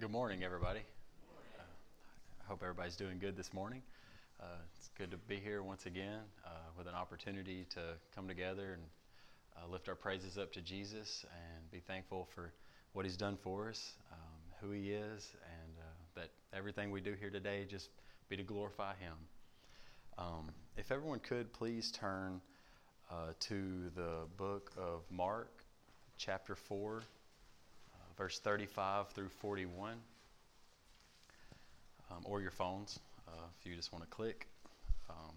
Good morning, everybody. Uh, I hope everybody's doing good this morning. Uh, it's good to be here once again uh, with an opportunity to come together and uh, lift our praises up to Jesus and be thankful for what He's done for us, um, who He is, and uh, that everything we do here today just be to glorify Him. Um, if everyone could please turn uh, to the book of Mark, chapter 4 verse 35 through 41, um, or your phones uh, if you just want to click. Um,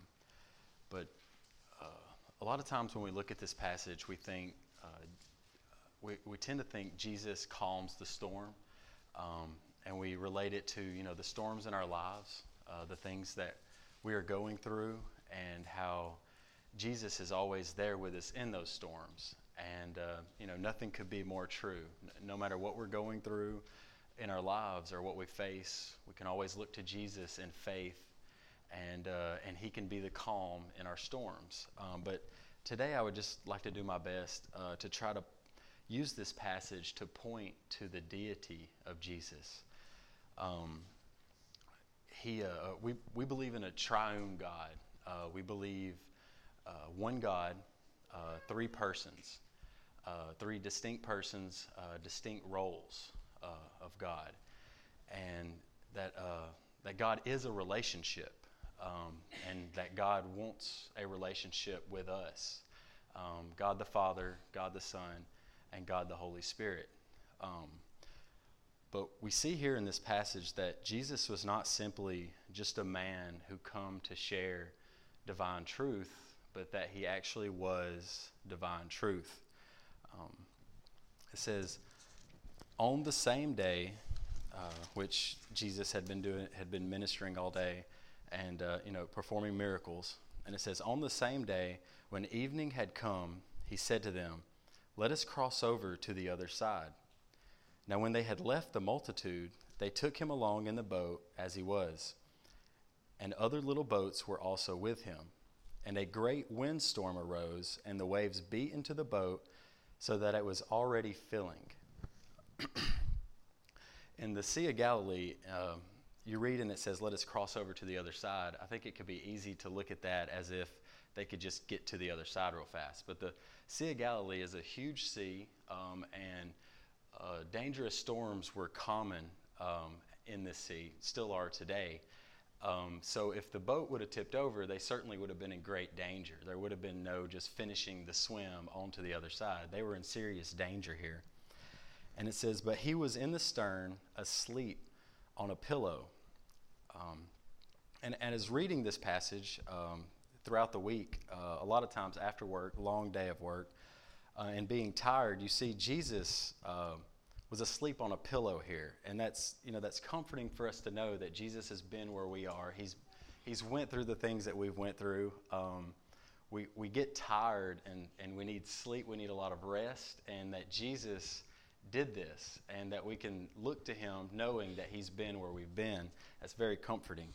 but uh, a lot of times when we look at this passage, we think, uh, we, we tend to think Jesus calms the storm, um, and we relate it to, you know, the storms in our lives, uh, the things that we are going through, and how Jesus is always there with us in those storms. And, uh, you know, nothing could be more true. No matter what we're going through in our lives or what we face, we can always look to Jesus in faith, and, uh, and He can be the calm in our storms. Um, but today I would just like to do my best uh, to try to use this passage to point to the deity of Jesus. Um, he, uh, we, we believe in a triune God. Uh, we believe uh, one God, uh, three persons uh, three distinct persons, uh, distinct roles uh, of God, and that uh, that God is a relationship, um, and that God wants a relationship with us, um, God the Father, God the Son, and God the Holy Spirit. Um, but we see here in this passage that Jesus was not simply just a man who come to share divine truth, but that he actually was divine truth. Um, it says, on the same day, uh, which Jesus had been doing, had been ministering all day, and uh, you know performing miracles. And it says, on the same day, when evening had come, he said to them, "Let us cross over to the other side." Now, when they had left the multitude, they took him along in the boat as he was, and other little boats were also with him. And a great windstorm arose, and the waves beat into the boat so that it was already filling. in the Sea of Galilee, um, you read and it says, Let us cross over to the other side. I think it could be easy to look at that as if they could just get to the other side real fast. But the Sea of Galilee is a huge sea, um, and uh, dangerous storms were common um, in this sea, still are today. Um, so if the boat would have tipped over, they certainly would have been in great danger. There would have been no just finishing the swim onto the other side. They were in serious danger here. And it says, But he was in the stern, asleep on a pillow. Um, and, and as reading this passage um, throughout the week, uh, a lot of times after work, long day of work, uh, and being tired, you see Jesus. Uh, was asleep on a pillow here. And that's you know that's comforting for us to know that jesus has been where we are. He's he's went through the things that we've went through. Um, we, we get tired and, and we need sleep. We need a lot of rest and that jesus did this and that we can look to him knowing that he's been where we've been. That's very comforting.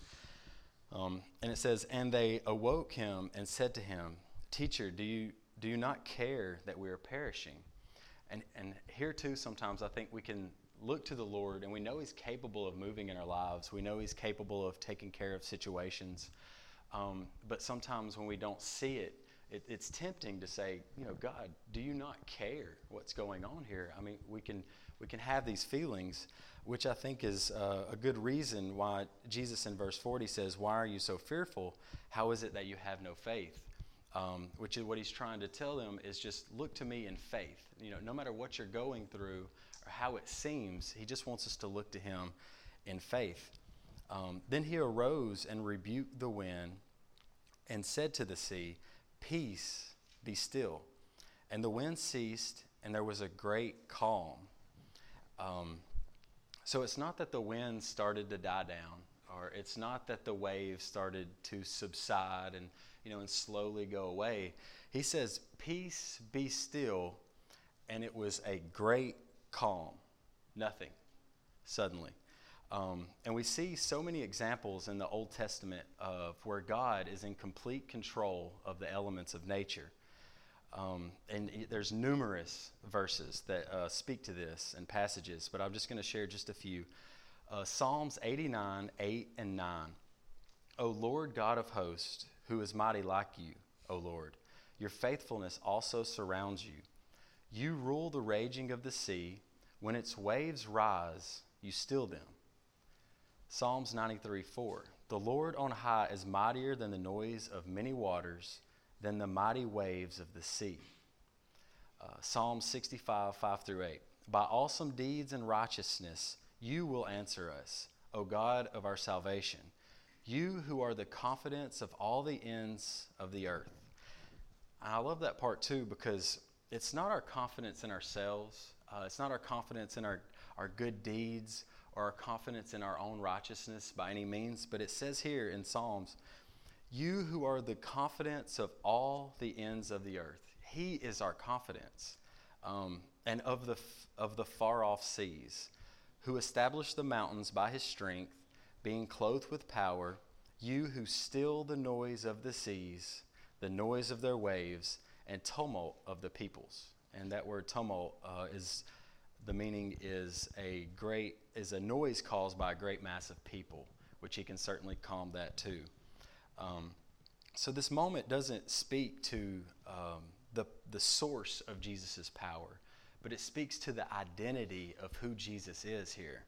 Um, and it says and they awoke him and said to him teacher do you do you not care that we are perishing and, and here too, sometimes I think we can look to the Lord and we know He's capable of moving in our lives. We know He's capable of taking care of situations. Um, but sometimes when we don't see it, it, it's tempting to say, you know, God, do you not care what's going on here? I mean, we can we can have these feelings, which I think is uh, a good reason why Jesus in verse 40 says, "Why are you so fearful? How is it that you have no faith?" Um, which is what he's trying to tell them is just look to me in faith. You know, no matter what you're going through or how it seems, he just wants us to look to him in faith. Um, then he arose and rebuked the wind and said to the sea, Peace, be still. And the wind ceased, and there was a great calm. Um, so it's not that the wind started to die down, or it's not that the waves started to subside and you know, and slowly go away. He says, Peace be still. And it was a great calm. Nothing, suddenly. Um, and we see so many examples in the Old Testament of where God is in complete control of the elements of nature. Um, and there's numerous verses that uh, speak to this and passages, but I'm just going to share just a few. Uh, Psalms 89, 8 and 9. O Lord God of hosts, who is mighty like you, O Lord, your faithfulness also surrounds you. You rule the raging of the sea. When its waves rise, you still them. Psalms 93, 4. The Lord on high is mightier than the noise of many waters, than the mighty waves of the sea. Uh, Psalm 65, 5 through 8. By awesome deeds and righteousness, you will answer us, O God of our salvation, you who are the confidence of all the ends of the earth. I love that part too because it's not our confidence in ourselves, uh, it's not our confidence in our, our good deeds or our confidence in our own righteousness by any means, but it says here in Psalms, you who are the confidence of all the ends of the earth. He is our confidence. Um, and of the, of the far off seas, who established the mountains by his strength, being clothed with power, you who still the noise of the seas, the noise of their waves, and tumult of the peoples. And that word tumult uh, is the meaning is a great is a noise caused by a great mass of people, which he can certainly calm that too. Um, so this moment doesn't speak to um, the the source of Jesus' power, but it speaks to the identity of who Jesus is here.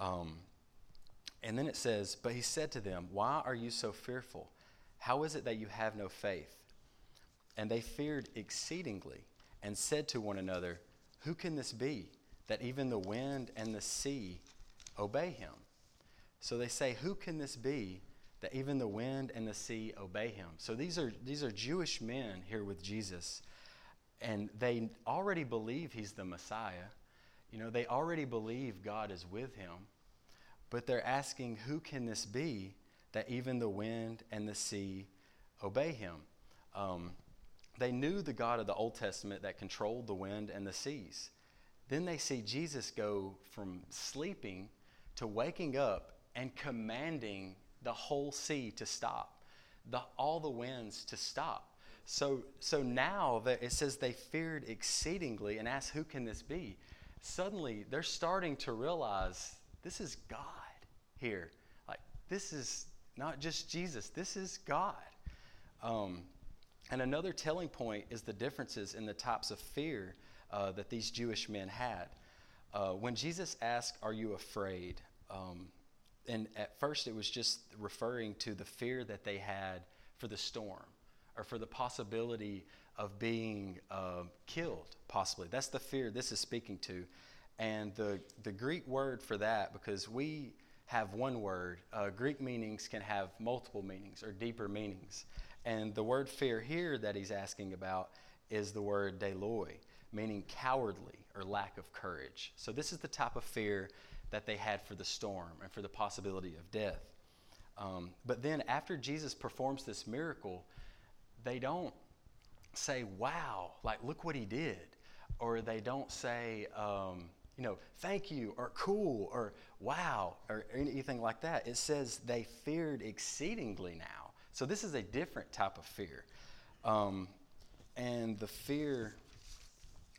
Um, and then it says, But he said to them, Why are you so fearful? How is it that you have no faith? And they feared exceedingly and said to one another, Who can this be, that even the wind and the sea obey him? So they say, Who can this be, that even the wind and the sea obey him? So these are, these are Jewish men here with Jesus and they already believe he's the Messiah. You know, they already believe God is with him, but they're asking, who can this be that even the wind and the sea obey him? Um, they knew the God of the Old Testament that controlled the wind and the seas. Then they see Jesus go from sleeping to waking up and commanding the whole sea to stop, the, all the winds to stop. So, so now that it says they feared exceedingly and asked, Who can this be? Suddenly they're starting to realize this is God here. Like, this is not just Jesus, this is God. Um, and another telling point is the differences in the types of fear uh, that these Jewish men had. Uh, when Jesus asked, Are you afraid? Um, and at first it was just referring to the fear that they had for the storm or for the possibility of being uh, killed, possibly. That's the fear this is speaking to. And the, the Greek word for that, because we have one word, uh, Greek meanings can have multiple meanings or deeper meanings. And the word fear here that he's asking about is the word deiloi, meaning cowardly or lack of courage. So this is the type of fear that they had for the storm and for the possibility of death. Um, but then after Jesus performs this miracle, they don't say, wow, like, look what he did. Or they don't say, um, you know, thank you, or cool, or wow, or anything like that. It says they feared exceedingly now. So this is a different type of fear. Um, and the fear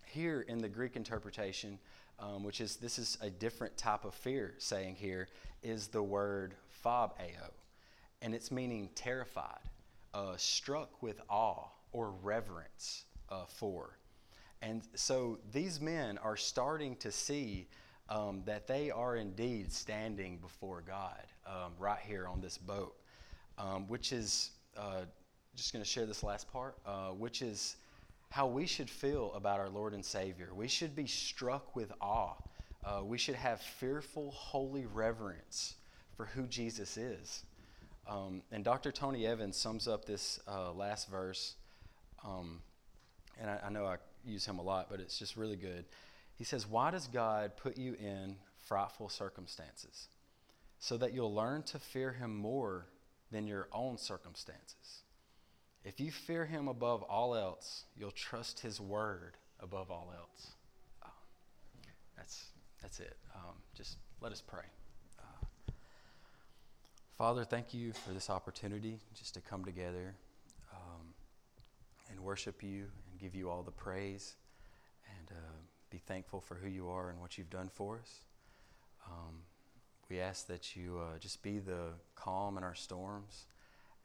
here in the Greek interpretation, um, which is this is a different type of fear saying here, is the word phobeo. And it's meaning terrified uh, struck with awe or reverence uh, for. And so these men are starting to see um, that they are indeed standing before God um, right here on this boat, um, which is, uh, just going to share this last part, uh, which is how we should feel about our Lord and Savior. We should be struck with awe. Uh, we should have fearful, holy reverence for who Jesus is. Um, and Dr. Tony Evans sums up this uh, last verse, um, and I, I, know I use him a lot, but it's just really good. He says, Why does God put you in frightful circumstances? So that you'll learn to fear him more than your own circumstances. If you fear him above all else, you'll trust his word above all else. Um, that's, that's it. Um, just let us pray. Father, thank you for this opportunity just to come together um, and worship you give you all the praise and uh, be thankful for who you are and what you've done for us. Um, we ask that you uh, just be the calm in our storms,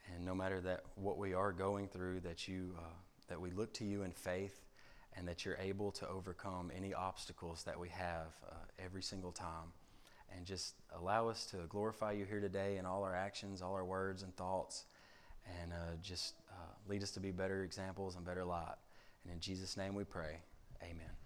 and no matter that what we are going through, that you uh, that we look to you in faith, and that you're able to overcome any obstacles that we have uh, every single time, and just allow us to glorify you here today in all our actions, all our words and thoughts, and uh, just uh, lead us to be better examples and better light. And in Jesus' name we pray. Amen.